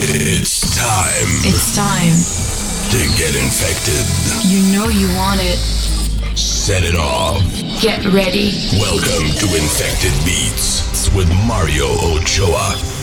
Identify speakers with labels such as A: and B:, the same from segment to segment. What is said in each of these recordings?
A: It's time.
B: It's time.
A: To get infected.
B: You know you want it.
A: Set it off.
B: Get ready.
A: Welcome to Infected Beats with Mario Ochoa.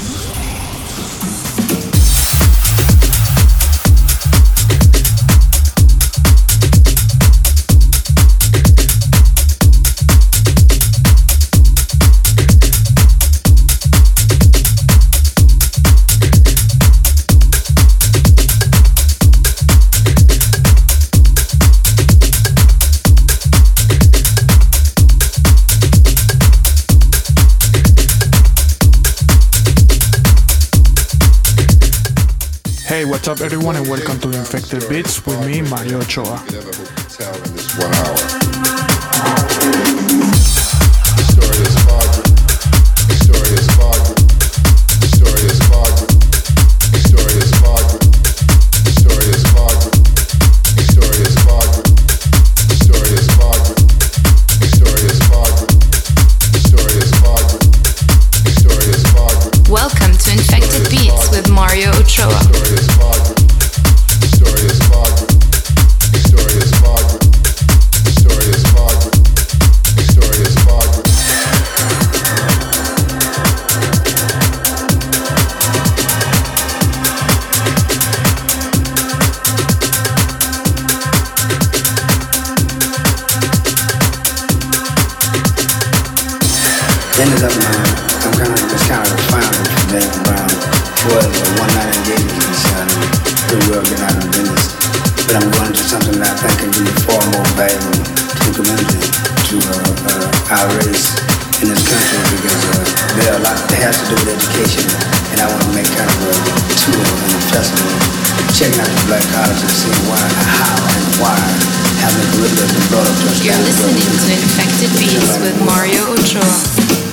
C: What's up everyone and welcome to Infected Beats with me, Mario Ochoa.
D: To
E: our race in this country because uh, there are a lot that has to do with education, and I want to make kind of a and a checking out the black colleges and seeing why, why. You're listening
B: to Infected Beats
D: with Mario Ochoa.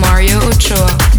D: Mario Ochoa.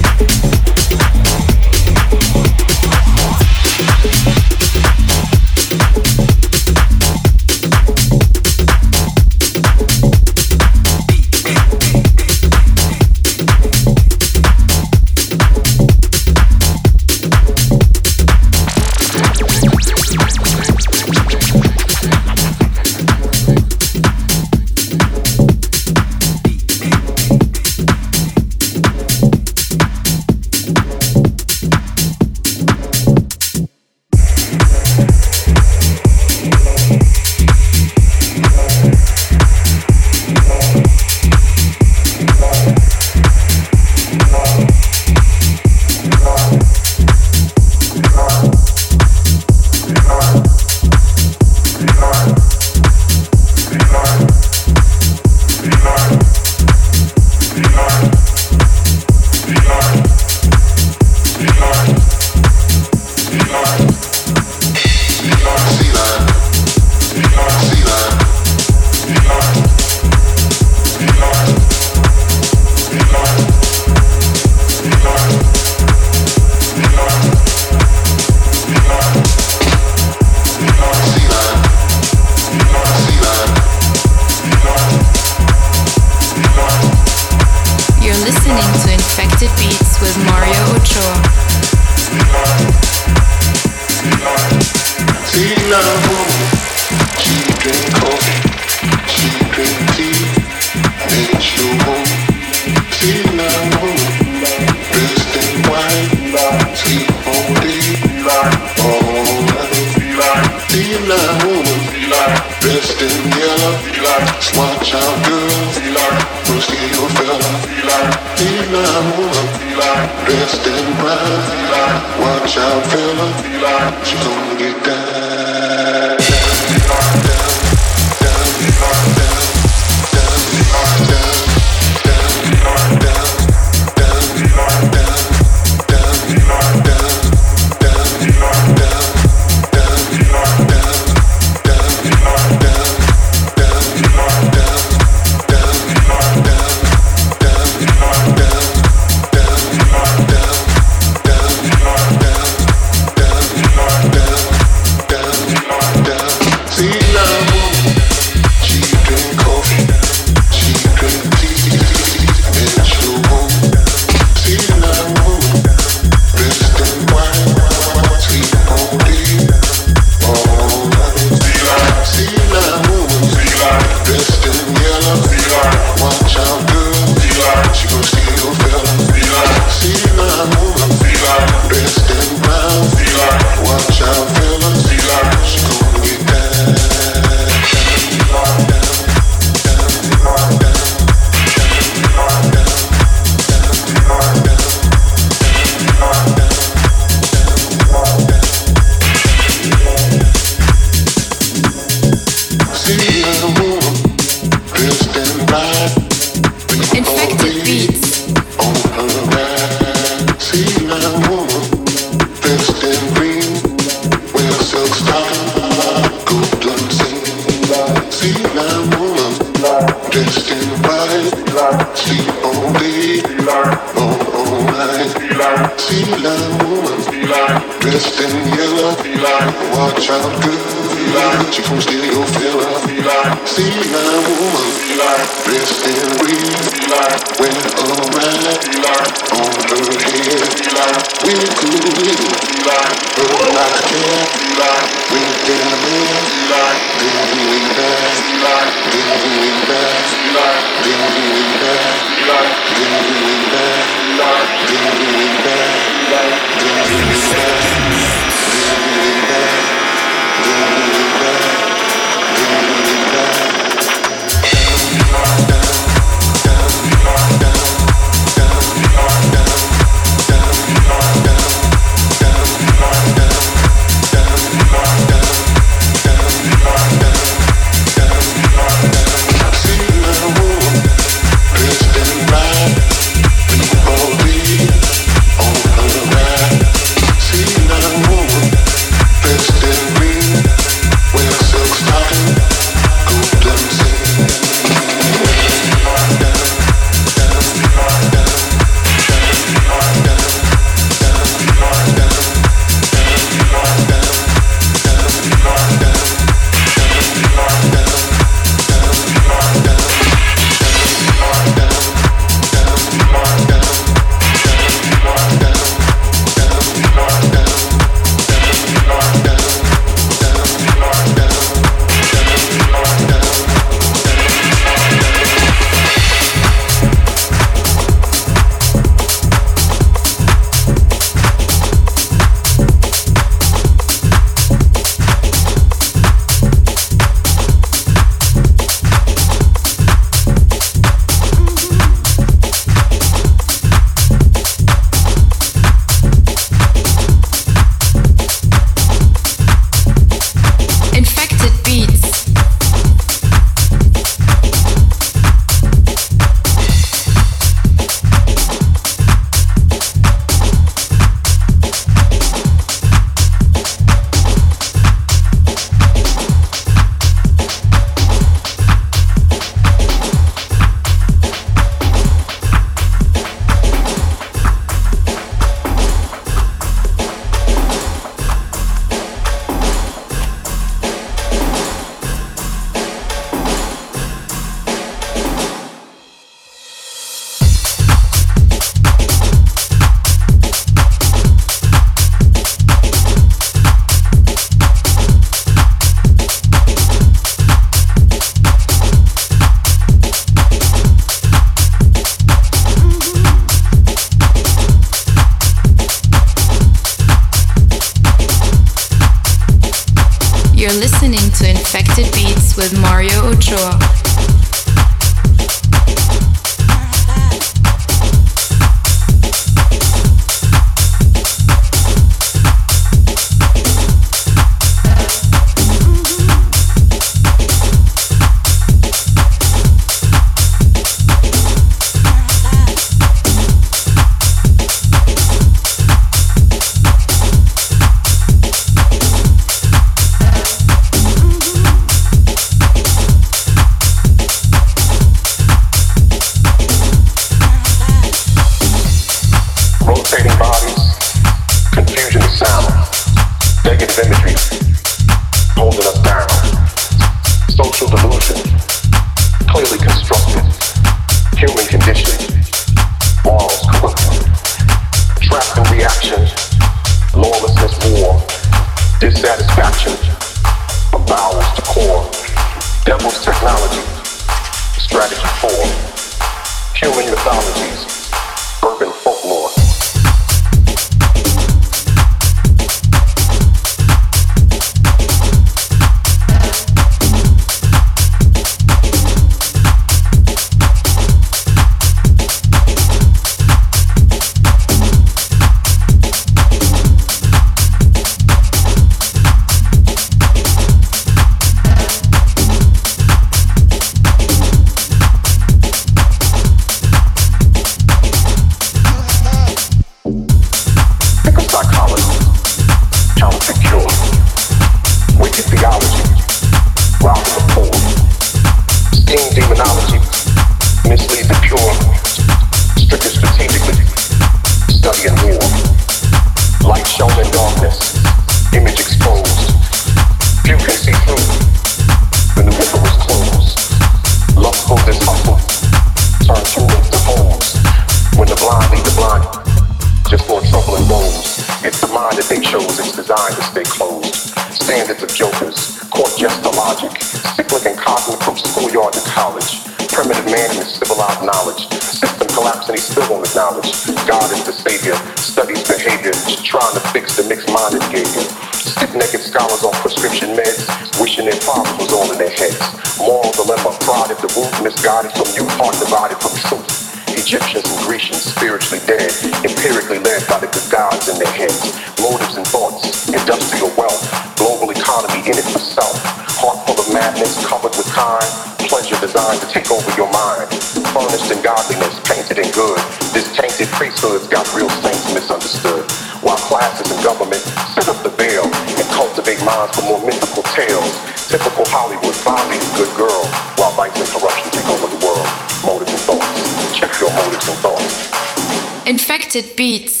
D: Infected Beats.